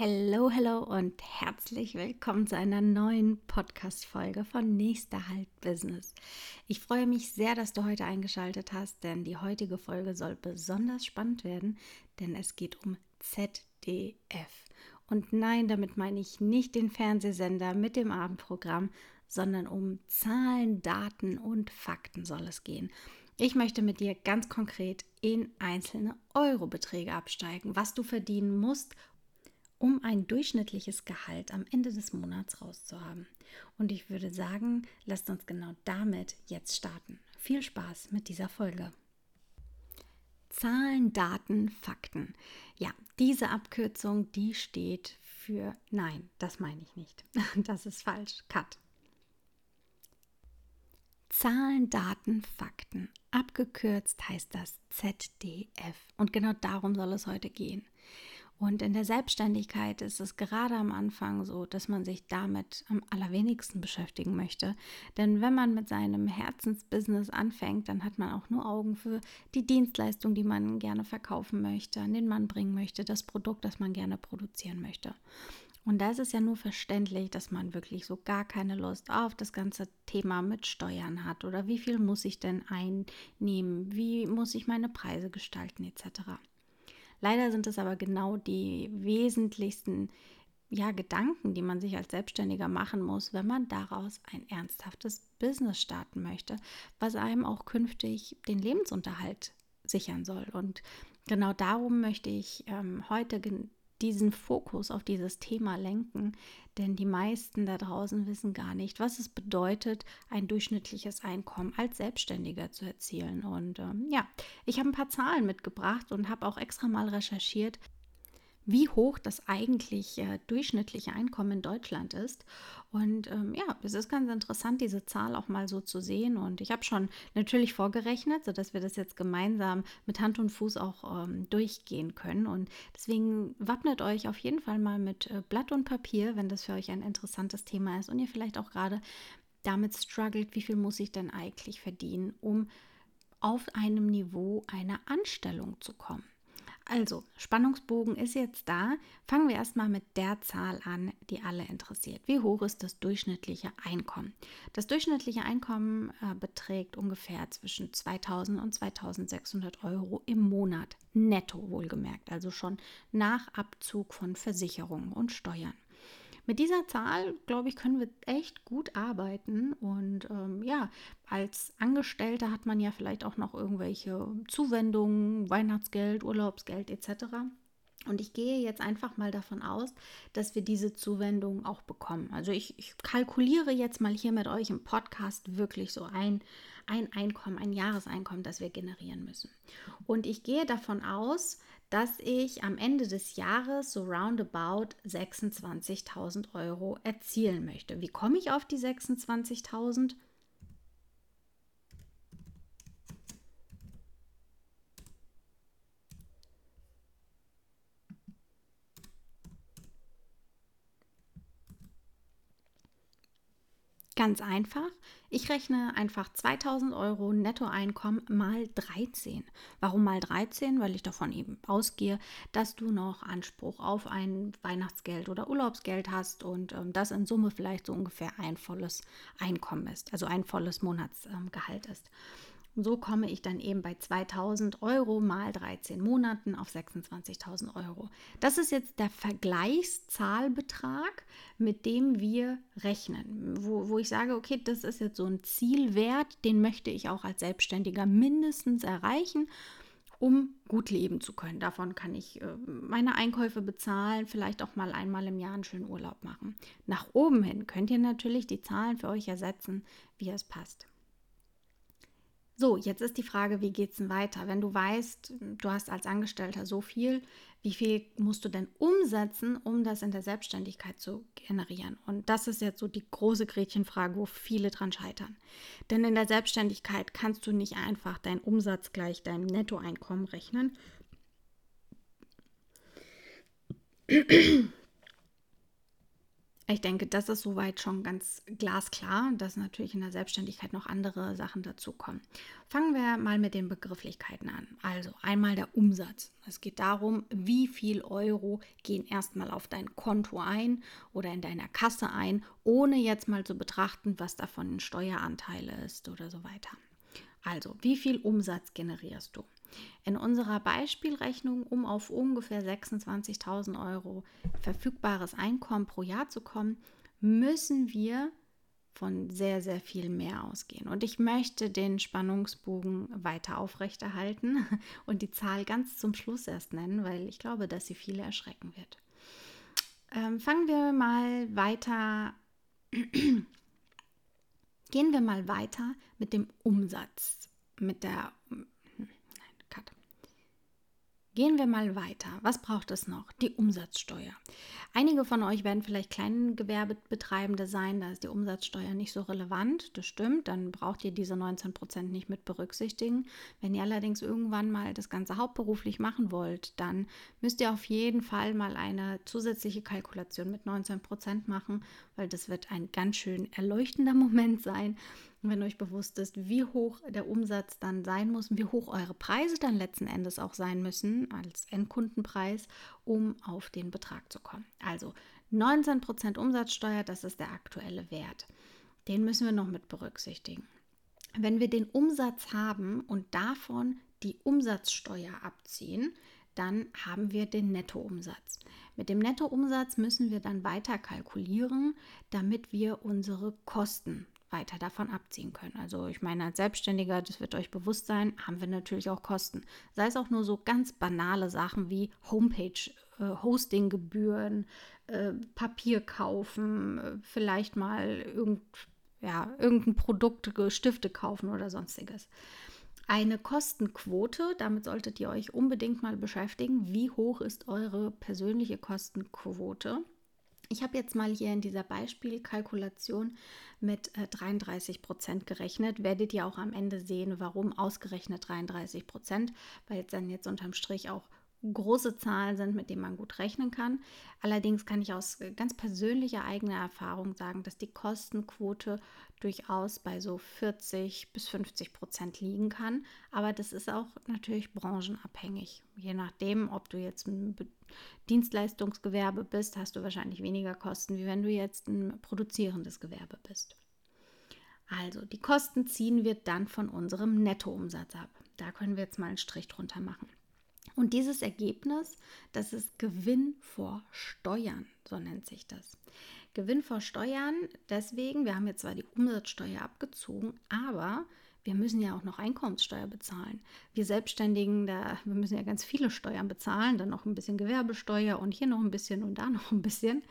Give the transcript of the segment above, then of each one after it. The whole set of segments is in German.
Hello, hello und herzlich willkommen zu einer neuen Podcast-Folge von Nächster Halt Business. Ich freue mich sehr, dass du heute eingeschaltet hast, denn die heutige Folge soll besonders spannend werden, denn es geht um ZDF. Und nein, damit meine ich nicht den Fernsehsender mit dem Abendprogramm, sondern um Zahlen, Daten und Fakten soll es gehen. Ich möchte mit dir ganz konkret in einzelne Eurobeträge absteigen, was du verdienen musst, um ein durchschnittliches Gehalt am Ende des Monats rauszuhaben. Und ich würde sagen, lasst uns genau damit jetzt starten. Viel Spaß mit dieser Folge. Zahlen, Daten, Fakten. Ja, diese Abkürzung, die steht für Nein, das meine ich nicht. Das ist falsch. Cut. Zahlen, Daten, Fakten. Abgekürzt heißt das ZDF. Und genau darum soll es heute gehen. Und in der Selbstständigkeit ist es gerade am Anfang so, dass man sich damit am allerwenigsten beschäftigen möchte. Denn wenn man mit seinem Herzensbusiness anfängt, dann hat man auch nur Augen für die Dienstleistung, die man gerne verkaufen möchte, an den Mann bringen möchte, das Produkt, das man gerne produzieren möchte. Und da ist es ja nur verständlich, dass man wirklich so gar keine Lust auf das ganze Thema mit Steuern hat oder wie viel muss ich denn einnehmen, wie muss ich meine Preise gestalten etc. Leider sind es aber genau die wesentlichsten ja, Gedanken, die man sich als Selbstständiger machen muss, wenn man daraus ein ernsthaftes Business starten möchte, was einem auch künftig den Lebensunterhalt sichern soll. Und genau darum möchte ich ähm, heute diesen Fokus auf dieses Thema lenken, denn die meisten da draußen wissen gar nicht, was es bedeutet, ein durchschnittliches Einkommen als Selbstständiger zu erzielen. Und ähm, ja, ich habe ein paar Zahlen mitgebracht und habe auch extra mal recherchiert, wie hoch das eigentlich äh, durchschnittliche Einkommen in Deutschland ist. Und ähm, ja, es ist ganz interessant, diese Zahl auch mal so zu sehen. Und ich habe schon natürlich vorgerechnet, sodass wir das jetzt gemeinsam mit Hand und Fuß auch ähm, durchgehen können. Und deswegen wappnet euch auf jeden Fall mal mit äh, Blatt und Papier, wenn das für euch ein interessantes Thema ist und ihr vielleicht auch gerade damit struggelt, wie viel muss ich denn eigentlich verdienen, um auf einem Niveau einer Anstellung zu kommen. Also, Spannungsbogen ist jetzt da. Fangen wir erstmal mit der Zahl an, die alle interessiert. Wie hoch ist das durchschnittliche Einkommen? Das durchschnittliche Einkommen äh, beträgt ungefähr zwischen 2000 und 2600 Euro im Monat, netto wohlgemerkt, also schon nach Abzug von Versicherungen und Steuern. Mit dieser Zahl, glaube ich, können wir echt gut arbeiten. Und ähm, ja, als Angestellter hat man ja vielleicht auch noch irgendwelche Zuwendungen, Weihnachtsgeld, Urlaubsgeld etc. Und ich gehe jetzt einfach mal davon aus, dass wir diese Zuwendungen auch bekommen. Also ich, ich, kalkuliere jetzt mal hier mit euch im Podcast wirklich so ein, ein Einkommen, ein Jahreseinkommen, das wir generieren müssen. Und ich gehe davon aus, dass ich am Ende des Jahres so roundabout 26.000 Euro erzielen möchte. Wie komme ich auf die 26.000? Ganz einfach. Ich rechne einfach 2000 Euro Nettoeinkommen mal 13. Warum mal 13? Weil ich davon eben ausgehe, dass du noch Anspruch auf ein Weihnachtsgeld oder Urlaubsgeld hast und ähm, das in Summe vielleicht so ungefähr ein volles Einkommen ist, also ein volles Monatsgehalt ähm, ist. So komme ich dann eben bei 2000 Euro mal 13 Monaten auf 26.000 Euro. Das ist jetzt der Vergleichszahlbetrag, mit dem wir rechnen, wo, wo ich sage, okay, das ist jetzt so ein Zielwert, den möchte ich auch als Selbstständiger mindestens erreichen um gut leben zu können. Davon kann ich äh, meine Einkäufe bezahlen, vielleicht auch mal einmal im Jahr einen schönen Urlaub machen. Nach oben hin könnt ihr natürlich die Zahlen für euch ersetzen, wie es passt. So, jetzt ist die Frage, wie geht es denn weiter? Wenn du weißt, du hast als Angestellter so viel, wie viel musst du denn umsetzen, um das in der Selbstständigkeit zu generieren? Und das ist jetzt so die große Gretchenfrage, wo viele dran scheitern. Denn in der Selbstständigkeit kannst du nicht einfach deinen Umsatz gleich deinem Nettoeinkommen rechnen. Ich denke, das ist soweit schon ganz glasklar, dass natürlich in der Selbstständigkeit noch andere Sachen dazukommen. Fangen wir mal mit den Begrifflichkeiten an. Also einmal der Umsatz. Es geht darum, wie viel Euro gehen erstmal auf dein Konto ein oder in deiner Kasse ein, ohne jetzt mal zu betrachten, was davon ein Steueranteil ist oder so weiter. Also, wie viel Umsatz generierst du? In unserer Beispielrechnung, um auf ungefähr 26.000 Euro verfügbares Einkommen pro Jahr zu kommen, müssen wir von sehr, sehr viel mehr ausgehen. Und ich möchte den Spannungsbogen weiter aufrechterhalten und die Zahl ganz zum Schluss erst nennen, weil ich glaube, dass sie viele erschrecken wird. Ähm, fangen wir mal weiter. Gehen wir mal weiter mit dem Umsatz, mit der Gehen wir mal weiter. Was braucht es noch? Die Umsatzsteuer. Einige von euch werden vielleicht Kleingewerbetreibende sein, da ist die Umsatzsteuer nicht so relevant. Das stimmt, dann braucht ihr diese 19 Prozent nicht mit berücksichtigen. Wenn ihr allerdings irgendwann mal das Ganze hauptberuflich machen wollt, dann müsst ihr auf jeden Fall mal eine zusätzliche Kalkulation mit 19 Prozent machen, weil das wird ein ganz schön erleuchtender Moment sein wenn euch bewusst ist, wie hoch der Umsatz dann sein muss und wie hoch eure Preise dann letzten Endes auch sein müssen als Endkundenpreis, um auf den Betrag zu kommen. Also 19% Umsatzsteuer, das ist der aktuelle Wert. Den müssen wir noch mit berücksichtigen. Wenn wir den Umsatz haben und davon die Umsatzsteuer abziehen, dann haben wir den Nettoumsatz. Mit dem Nettoumsatz müssen wir dann weiter kalkulieren, damit wir unsere Kosten weiter davon abziehen können. Also ich meine, als Selbstständiger, das wird euch bewusst sein, haben wir natürlich auch Kosten. Sei es auch nur so ganz banale Sachen wie Homepage, äh, Hostinggebühren, äh, Papier kaufen, äh, vielleicht mal irgend, ja, irgendein Produkt, Stifte kaufen oder sonstiges. Eine Kostenquote, damit solltet ihr euch unbedingt mal beschäftigen. Wie hoch ist eure persönliche Kostenquote? Ich habe jetzt mal hier in dieser Beispielkalkulation mit 33 äh, Prozent gerechnet. Werdet ihr auch am Ende sehen, warum ausgerechnet 33 Prozent, weil es dann jetzt unterm Strich auch große Zahlen sind, mit denen man gut rechnen kann. Allerdings kann ich aus ganz persönlicher eigener Erfahrung sagen, dass die Kostenquote durchaus bei so 40 bis 50 Prozent liegen kann. Aber das ist auch natürlich branchenabhängig. Je nachdem, ob du jetzt ein Dienstleistungsgewerbe bist, hast du wahrscheinlich weniger Kosten, wie wenn du jetzt ein produzierendes Gewerbe bist. Also die Kosten ziehen wir dann von unserem Nettoumsatz ab. Da können wir jetzt mal einen Strich drunter machen. Und dieses Ergebnis, das ist Gewinn vor Steuern, so nennt sich das. Gewinn vor Steuern, deswegen, wir haben jetzt zwar die Umsatzsteuer abgezogen, aber wir müssen ja auch noch Einkommenssteuer bezahlen. Wir Selbstständigen, da, wir müssen ja ganz viele Steuern bezahlen, dann noch ein bisschen Gewerbesteuer und hier noch ein bisschen und da noch ein bisschen.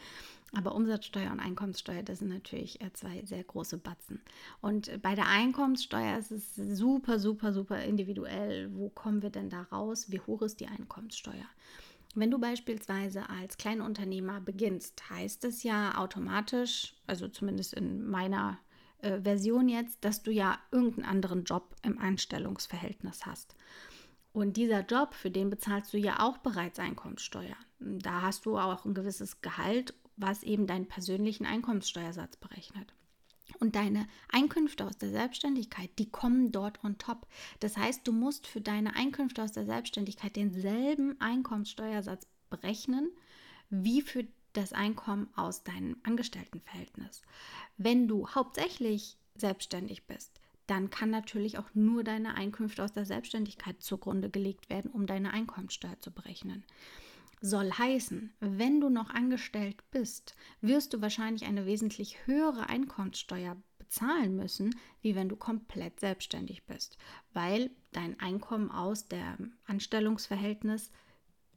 Aber Umsatzsteuer und Einkommenssteuer, das sind natürlich äh, zwei sehr große Batzen. Und bei der Einkommenssteuer ist es super, super, super individuell. Wo kommen wir denn da raus? Wie hoch ist die Einkommenssteuer? Wenn du beispielsweise als Kleinunternehmer beginnst, heißt es ja automatisch, also zumindest in meiner äh, Version jetzt, dass du ja irgendeinen anderen Job im Einstellungsverhältnis hast. Und dieser Job, für den bezahlst du ja auch bereits Einkommenssteuer. Da hast du auch ein gewisses Gehalt was eben deinen persönlichen Einkommenssteuersatz berechnet. Und deine Einkünfte aus der Selbstständigkeit, die kommen dort on top. Das heißt, du musst für deine Einkünfte aus der Selbstständigkeit denselben Einkommenssteuersatz berechnen wie für das Einkommen aus deinem Angestelltenverhältnis. Wenn du hauptsächlich selbstständig bist, dann kann natürlich auch nur deine Einkünfte aus der Selbstständigkeit zugrunde gelegt werden, um deine Einkommenssteuer zu berechnen soll heißen, wenn du noch angestellt bist, wirst du wahrscheinlich eine wesentlich höhere Einkommenssteuer bezahlen müssen, wie wenn du komplett selbstständig bist, weil dein Einkommen aus dem Anstellungsverhältnis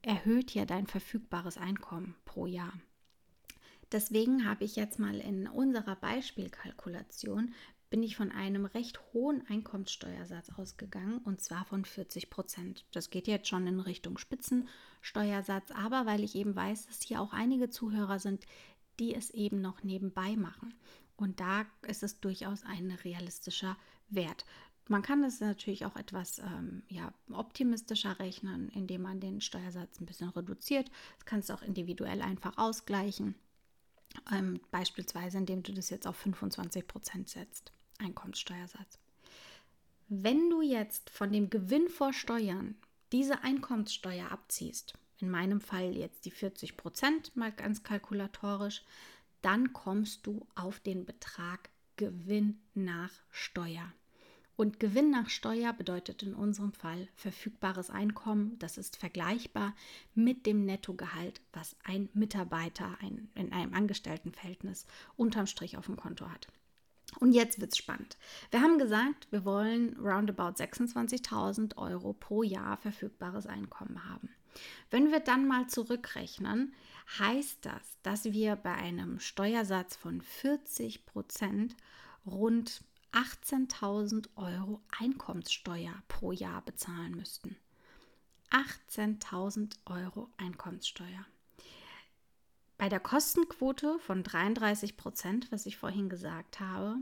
erhöht ja dein verfügbares Einkommen pro Jahr. Deswegen habe ich jetzt mal in unserer Beispielkalkulation bin ich von einem recht hohen Einkommenssteuersatz ausgegangen und zwar von 40 Prozent. Das geht jetzt schon in Richtung Spitzensteuersatz, aber weil ich eben weiß, dass hier auch einige Zuhörer sind, die es eben noch nebenbei machen. Und da ist es durchaus ein realistischer Wert. Man kann das natürlich auch etwas ähm, ja, optimistischer rechnen, indem man den Steuersatz ein bisschen reduziert. Das kannst du auch individuell einfach ausgleichen. Ähm, beispielsweise, indem du das jetzt auf 25 Prozent setzt, Einkommenssteuersatz. Wenn du jetzt von dem Gewinn vor Steuern diese Einkommenssteuer abziehst, in meinem Fall jetzt die 40 Prozent, mal ganz kalkulatorisch, dann kommst du auf den Betrag Gewinn nach Steuer. Und Gewinn nach Steuer bedeutet in unserem Fall verfügbares Einkommen. Das ist vergleichbar mit dem Nettogehalt, was ein Mitarbeiter ein, in einem Angestelltenverhältnis unterm Strich auf dem Konto hat. Und jetzt wird es spannend. Wir haben gesagt, wir wollen roundabout 26.000 Euro pro Jahr verfügbares Einkommen haben. Wenn wir dann mal zurückrechnen, heißt das, dass wir bei einem Steuersatz von 40 Prozent rund 18.000 Euro Einkommenssteuer pro Jahr bezahlen müssten. 18.000 Euro Einkommenssteuer. Bei der Kostenquote von 33 Prozent, was ich vorhin gesagt habe,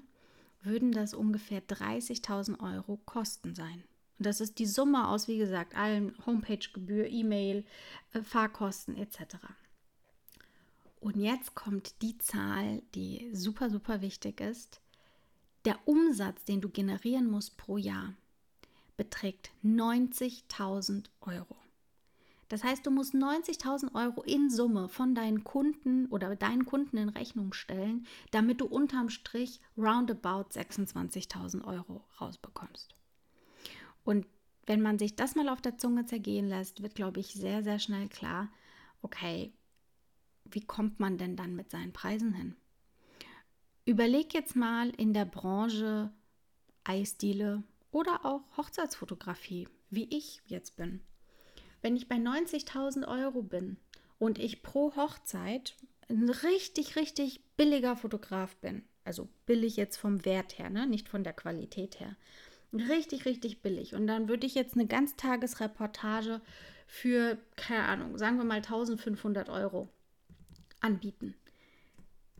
würden das ungefähr 30.000 Euro Kosten sein. Und das ist die Summe aus, wie gesagt, allen Homepage-Gebühr, E-Mail, äh, Fahrkosten etc. Und jetzt kommt die Zahl, die super, super wichtig ist. Der Umsatz, den du generieren musst pro Jahr, beträgt 90.000 Euro. Das heißt, du musst 90.000 Euro in Summe von deinen Kunden oder deinen Kunden in Rechnung stellen, damit du unterm Strich roundabout 26.000 Euro rausbekommst. Und wenn man sich das mal auf der Zunge zergehen lässt, wird, glaube ich, sehr, sehr schnell klar, okay, wie kommt man denn dann mit seinen Preisen hin? Überleg jetzt mal in der Branche Eisdiele oder auch Hochzeitsfotografie, wie ich jetzt bin. Wenn ich bei 90.000 Euro bin und ich pro Hochzeit ein richtig, richtig billiger Fotograf bin, also billig jetzt vom Wert her, ne? nicht von der Qualität her, richtig, richtig billig. Und dann würde ich jetzt eine Ganztagesreportage für, keine Ahnung, sagen wir mal 1500 Euro anbieten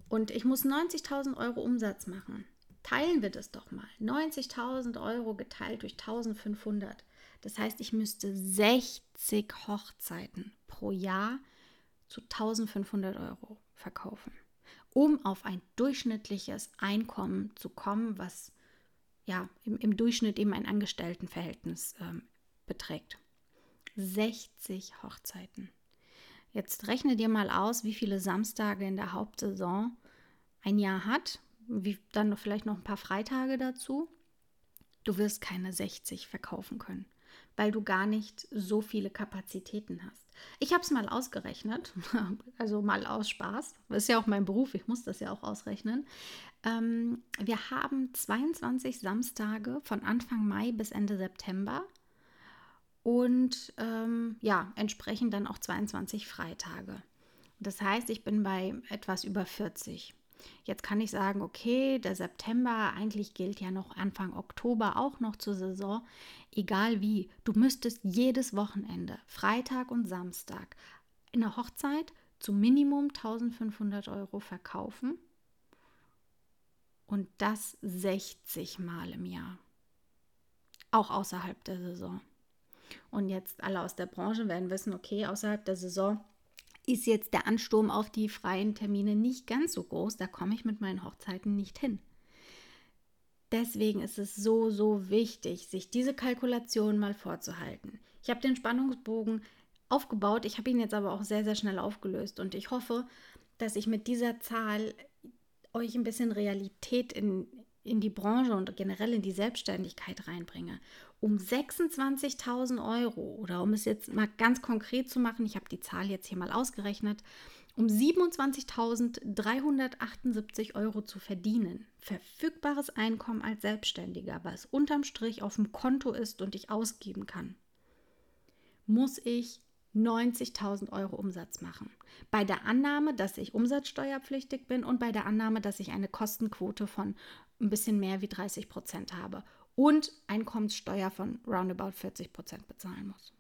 und ich muss 90.000 Euro Umsatz machen. Teilen wir das doch mal. 90.000 Euro geteilt durch 1.500. Das heißt, ich müsste 60 Hochzeiten pro Jahr zu 1.500 Euro verkaufen, um auf ein durchschnittliches Einkommen zu kommen, was ja im, im Durchschnitt eben ein Angestelltenverhältnis ähm, beträgt. 60 Hochzeiten. Jetzt rechne dir mal aus, wie viele Samstage in der Hauptsaison ein Jahr hat, wie dann vielleicht noch ein paar Freitage dazu. Du wirst keine 60 verkaufen können, weil du gar nicht so viele Kapazitäten hast. Ich habe es mal ausgerechnet, also mal aus Spaß. Das ist ja auch mein Beruf, ich muss das ja auch ausrechnen. Ähm, wir haben 22 Samstage von Anfang Mai bis Ende September und ähm, ja, entsprechend dann auch 22 Freitage. Das heißt, ich bin bei etwas über 40. Jetzt kann ich sagen, okay, der September, eigentlich gilt ja noch Anfang Oktober auch noch zur Saison. Egal wie, du müsstest jedes Wochenende, Freitag und Samstag, in der Hochzeit zu Minimum 1500 Euro verkaufen und das 60 Mal im Jahr. Auch außerhalb der Saison. Und jetzt alle aus der Branche werden wissen, okay, außerhalb der Saison ist jetzt der Ansturm auf die freien Termine nicht ganz so groß. Da komme ich mit meinen Hochzeiten nicht hin. Deswegen ist es so, so wichtig, sich diese Kalkulation mal vorzuhalten. Ich habe den Spannungsbogen aufgebaut, ich habe ihn jetzt aber auch sehr, sehr schnell aufgelöst und ich hoffe, dass ich mit dieser Zahl euch ein bisschen Realität in, in die Branche und generell in die Selbstständigkeit reinbringe um 26.000 Euro oder um es jetzt mal ganz konkret zu machen, ich habe die Zahl jetzt hier mal ausgerechnet, um 27.378 Euro zu verdienen, verfügbares Einkommen als Selbstständiger, was unterm Strich auf dem Konto ist und ich ausgeben kann, muss ich 90.000 Euro Umsatz machen. Bei der Annahme, dass ich umsatzsteuerpflichtig bin und bei der Annahme, dass ich eine Kostenquote von ein bisschen mehr wie 30 Prozent habe und Einkommenssteuer von roundabout 40 Prozent bezahlen muss.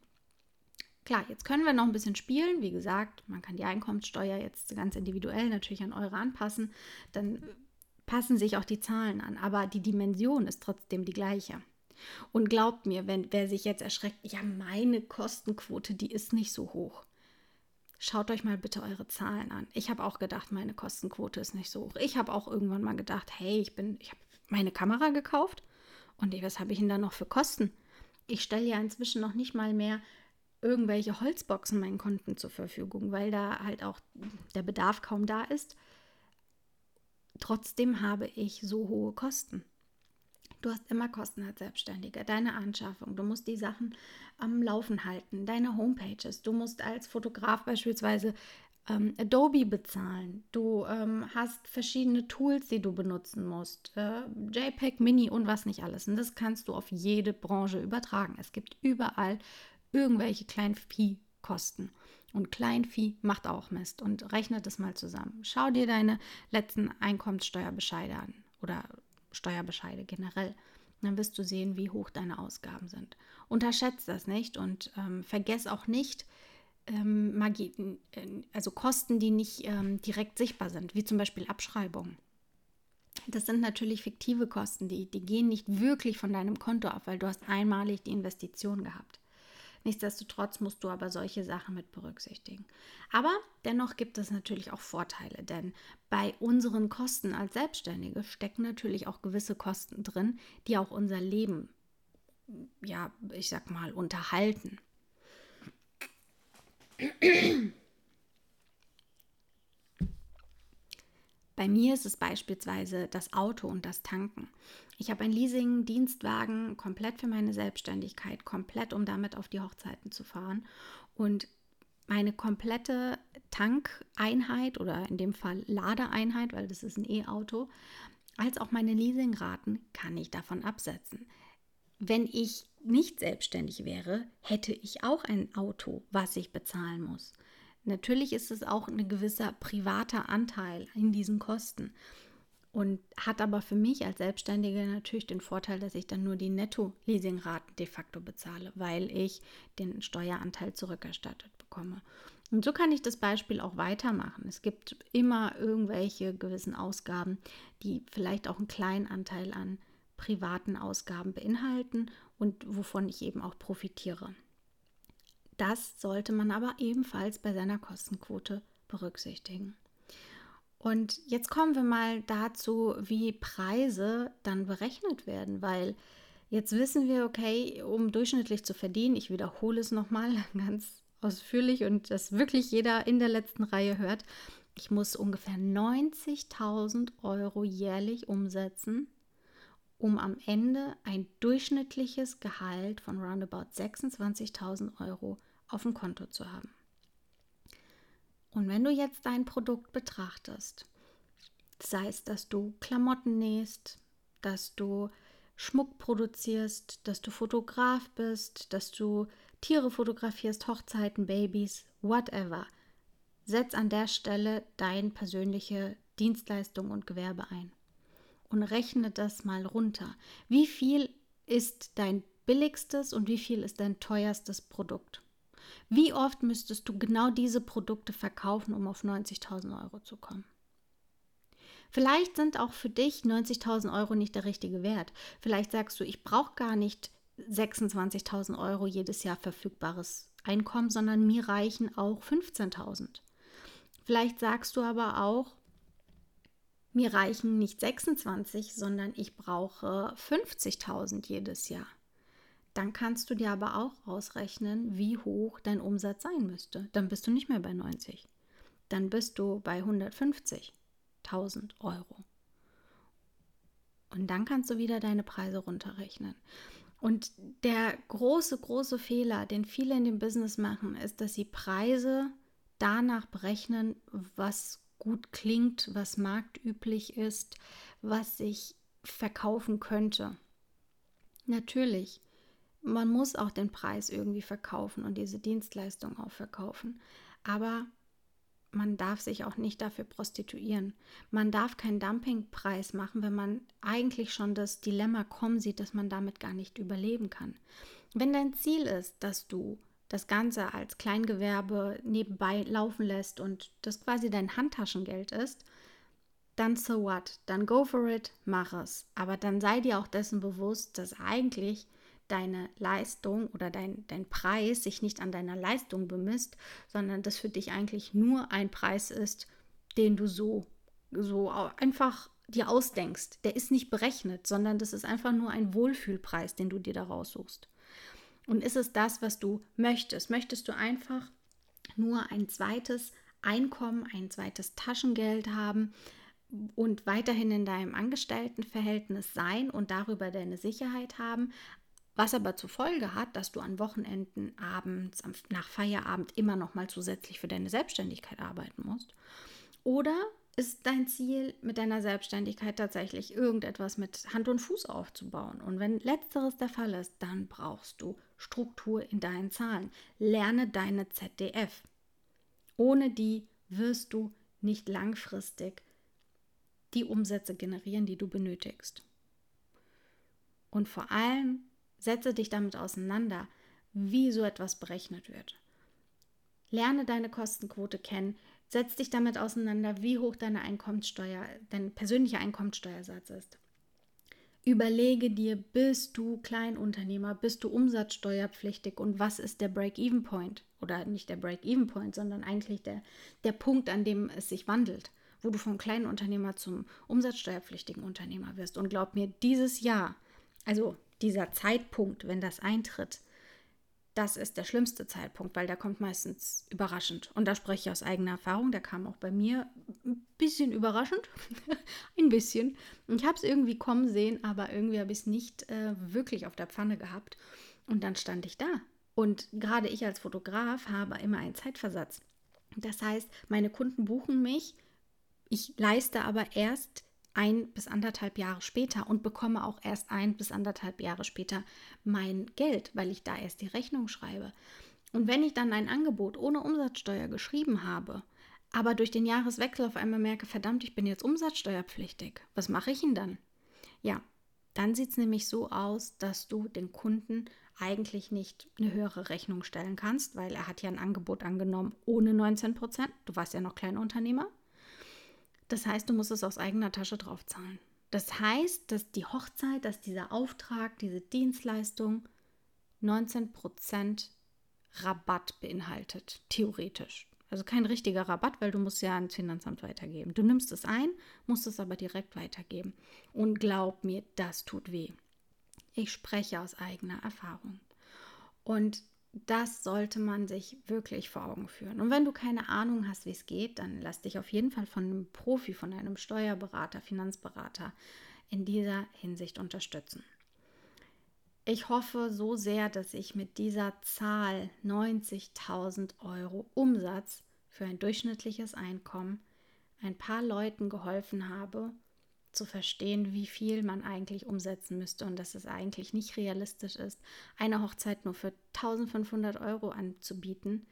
Klar, jetzt können wir noch ein bisschen spielen. Wie gesagt, man kann die Einkommenssteuer jetzt ganz individuell natürlich an eure anpassen. Dann passen sich auch die Zahlen an, aber die Dimension ist trotzdem die gleiche. Und glaubt mir, wenn wer sich jetzt erschreckt, ja, meine Kostenquote, die ist nicht so hoch. schaut euch mal bitte eure Zahlen an. Ich habe auch gedacht, meine Kostenquote ist nicht so hoch. Ich habe auch irgendwann mal gedacht, hey, ich bin, ich habe meine Kamera gekauft und was habe ich denn da noch für Kosten? Ich stelle ja inzwischen noch nicht mal mehr irgendwelche Holzboxen meinen Kunden zur Verfügung, weil da halt auch der Bedarf kaum da ist. Trotzdem habe ich so hohe Kosten. Du hast immer Kosten als Selbstständiger, deine Anschaffung, du musst die Sachen am Laufen halten, deine Homepages, du musst als Fotograf beispielsweise ähm, Adobe bezahlen, du ähm, hast verschiedene Tools, die du benutzen musst, äh, JPEG, Mini und was nicht alles. Und das kannst du auf jede Branche übertragen. Es gibt überall irgendwelche Kleinviehkosten. Und Kleinvieh macht auch Mist und rechnet das mal zusammen. Schau dir deine letzten Einkommenssteuerbescheide an oder Steuerbescheide generell. Dann wirst du sehen, wie hoch deine Ausgaben sind. Unterschätzt das nicht und ähm, vergess auch nicht, ähm, Magie, äh, also Kosten, die nicht ähm, direkt sichtbar sind, wie zum Beispiel Abschreibungen. Das sind natürlich fiktive Kosten, die, die gehen nicht wirklich von deinem Konto ab, weil du hast einmalig die Investition gehabt. Nichtsdestotrotz musst du aber solche Sachen mit berücksichtigen. Aber dennoch gibt es natürlich auch Vorteile, denn bei unseren Kosten als Selbstständige stecken natürlich auch gewisse Kosten drin, die auch unser Leben, ja, ich sag mal, unterhalten. Bei mir ist es beispielsweise das Auto und das Tanken. Ich habe ein Leasing-Dienstwagen komplett für meine Selbstständigkeit, komplett, um damit auf die Hochzeiten zu fahren. Und meine komplette Tankeinheit oder in dem Fall Ladeeinheit, weil das ist ein E-Auto, als auch meine Leasingraten kann ich davon absetzen. Wenn ich nicht selbstständig wäre, hätte ich auch ein Auto, was ich bezahlen muss. Natürlich ist es auch ein gewisser privater Anteil in diesen Kosten und hat aber für mich als Selbstständige natürlich den Vorteil, dass ich dann nur die Netto-Leasingraten de facto bezahle, weil ich den Steueranteil zurückerstattet bekomme. Und so kann ich das Beispiel auch weitermachen. Es gibt immer irgendwelche gewissen Ausgaben, die vielleicht auch einen kleinen Anteil an privaten Ausgaben beinhalten und wovon ich eben auch profitiere. Das sollte man aber ebenfalls bei seiner Kostenquote berücksichtigen. Und jetzt kommen wir mal dazu, wie Preise dann berechnet werden, weil jetzt wissen wir, okay, um durchschnittlich zu verdienen, ich wiederhole es nochmal ganz ausführlich und das wirklich jeder in der letzten Reihe hört, ich muss ungefähr 90.000 Euro jährlich umsetzen, um am Ende ein durchschnittliches Gehalt von roundabout 26.000 Euro auf dem Konto zu haben. Und wenn du jetzt dein Produkt betrachtest, sei es, dass du Klamotten nähst, dass du Schmuck produzierst, dass du Fotograf bist, dass du Tiere fotografierst, Hochzeiten, Babys, whatever, setz an der Stelle deine persönliche Dienstleistung und Gewerbe ein und rechne das mal runter. Wie viel ist dein billigstes und wie viel ist dein teuerstes Produkt? Wie oft müsstest du genau diese Produkte verkaufen, um auf 90.000 Euro zu kommen? Vielleicht sind auch für dich 90.000 Euro nicht der richtige Wert. Vielleicht sagst du, ich brauche gar nicht 26.000 Euro jedes Jahr verfügbares Einkommen, sondern mir reichen auch 15.000. Vielleicht sagst du aber auch, mir reichen nicht 26, sondern ich brauche 50.000 jedes Jahr dann kannst du dir aber auch ausrechnen, wie hoch dein Umsatz sein müsste. Dann bist du nicht mehr bei 90. Dann bist du bei 150.000 Euro. Und dann kannst du wieder deine Preise runterrechnen. Und der große, große Fehler, den viele in dem Business machen, ist, dass sie Preise danach berechnen, was gut klingt, was marktüblich ist, was sich verkaufen könnte. Natürlich man muss auch den Preis irgendwie verkaufen und diese Dienstleistung auch verkaufen. Aber man darf sich auch nicht dafür prostituieren. Man darf keinen Dumpingpreis machen, wenn man eigentlich schon das Dilemma kommen sieht, dass man damit gar nicht überleben kann. Wenn dein Ziel ist, dass du das Ganze als Kleingewerbe nebenbei laufen lässt und das quasi dein Handtaschengeld ist, dann so what? Dann go for it, mach es. Aber dann sei dir auch dessen bewusst, dass eigentlich deine Leistung oder dein, dein Preis sich nicht an deiner Leistung bemisst, sondern das für dich eigentlich nur ein Preis ist, den du so, so einfach dir ausdenkst. Der ist nicht berechnet, sondern das ist einfach nur ein Wohlfühlpreis, den du dir da raussuchst. Und ist es das, was du möchtest? Möchtest du einfach nur ein zweites Einkommen, ein zweites Taschengeld haben und weiterhin in deinem Angestelltenverhältnis sein und darüber deine Sicherheit haben, was aber zur Folge hat, dass du an Wochenenden, abends, nach Feierabend immer noch mal zusätzlich für deine Selbstständigkeit arbeiten musst. Oder ist dein Ziel mit deiner Selbstständigkeit tatsächlich irgendetwas mit Hand und Fuß aufzubauen? Und wenn letzteres der Fall ist, dann brauchst du Struktur in deinen Zahlen. Lerne deine ZDF. Ohne die wirst du nicht langfristig die Umsätze generieren, die du benötigst. Und vor allem Setze dich damit auseinander, wie so etwas berechnet wird. Lerne deine Kostenquote kennen, setz dich damit auseinander, wie hoch deine Einkommenssteuer, dein persönlicher Einkommenssteuersatz ist. Überlege dir, bist du Kleinunternehmer, bist du umsatzsteuerpflichtig und was ist der Break-Even-Point? Oder nicht der Break-Even-Point, sondern eigentlich der, der Punkt, an dem es sich wandelt, wo du vom Kleinunternehmer zum umsatzsteuerpflichtigen Unternehmer wirst. Und glaub mir, dieses Jahr, also dieser Zeitpunkt, wenn das eintritt, das ist der schlimmste Zeitpunkt, weil der kommt meistens überraschend. Und da spreche ich aus eigener Erfahrung. Der kam auch bei mir ein bisschen überraschend. ein bisschen. Ich habe es irgendwie kommen sehen, aber irgendwie habe ich es nicht äh, wirklich auf der Pfanne gehabt. Und dann stand ich da. Und gerade ich als Fotograf habe immer einen Zeitversatz. Das heißt, meine Kunden buchen mich. Ich leiste aber erst ein bis anderthalb Jahre später und bekomme auch erst ein bis anderthalb Jahre später mein Geld, weil ich da erst die Rechnung schreibe. Und wenn ich dann ein Angebot ohne Umsatzsteuer geschrieben habe, aber durch den Jahreswechsel auf einmal merke, verdammt, ich bin jetzt umsatzsteuerpflichtig, was mache ich denn dann? Ja, dann sieht es nämlich so aus, dass du den Kunden eigentlich nicht eine höhere Rechnung stellen kannst, weil er hat ja ein Angebot angenommen ohne 19 Prozent. Du warst ja noch Kleinunternehmer. Das heißt, du musst es aus eigener Tasche draufzahlen. Das heißt, dass die Hochzeit, dass dieser Auftrag, diese Dienstleistung 19% Rabatt beinhaltet, theoretisch. Also kein richtiger Rabatt, weil du musst ja ans Finanzamt weitergeben. Du nimmst es ein, musst es aber direkt weitergeben. Und glaub mir, das tut weh. Ich spreche aus eigener Erfahrung. Und das sollte man sich wirklich vor Augen führen. Und wenn du keine Ahnung hast, wie es geht, dann lass dich auf jeden Fall von einem Profi, von einem Steuerberater, Finanzberater in dieser Hinsicht unterstützen. Ich hoffe so sehr, dass ich mit dieser Zahl 90.000 Euro Umsatz für ein durchschnittliches Einkommen ein paar Leuten geholfen habe, zu verstehen, wie viel man eigentlich umsetzen müsste und dass es eigentlich nicht realistisch ist, eine Hochzeit nur für 1500 Euro anzubieten,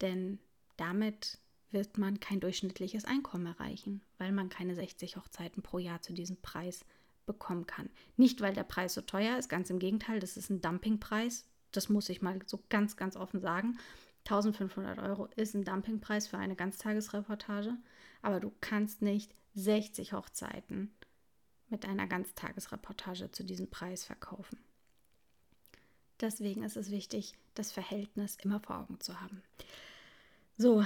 denn damit wird man kein durchschnittliches Einkommen erreichen, weil man keine 60 Hochzeiten pro Jahr zu diesem Preis bekommen kann. Nicht, weil der Preis so teuer ist, ganz im Gegenteil, das ist ein Dumpingpreis. Das muss ich mal so ganz, ganz offen sagen. 1500 Euro ist ein Dumpingpreis für eine Ganztagesreportage, aber du kannst nicht 60 Hochzeiten mit einer Ganztagesreportage zu diesem Preis verkaufen. Deswegen ist es wichtig, das Verhältnis immer vor Augen zu haben. So,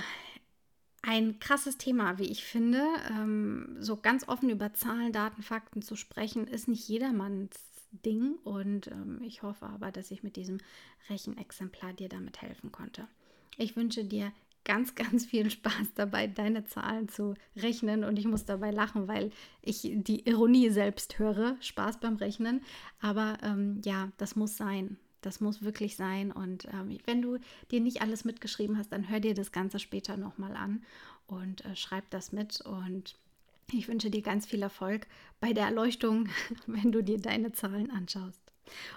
ein krasses Thema, wie ich finde. Ähm, so ganz offen über Zahlen, Daten, Fakten zu sprechen, ist nicht jedermanns Ding. Und ähm, ich hoffe aber, dass ich mit diesem Rechenexemplar dir damit helfen konnte. Ich wünsche dir ganz, ganz viel Spaß dabei, deine Zahlen zu rechnen. Und ich muss dabei lachen, weil ich die Ironie selbst höre. Spaß beim Rechnen. Aber ähm, ja, das muss sein. Das muss wirklich sein. Und ähm, wenn du dir nicht alles mitgeschrieben hast, dann hör dir das Ganze später nochmal an und äh, schreib das mit. Und ich wünsche dir ganz viel Erfolg bei der Erleuchtung, wenn du dir deine Zahlen anschaust.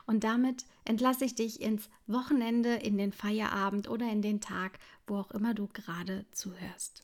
Und damit entlasse ich dich ins Wochenende, in den Feierabend oder in den Tag, wo auch immer du gerade zuhörst.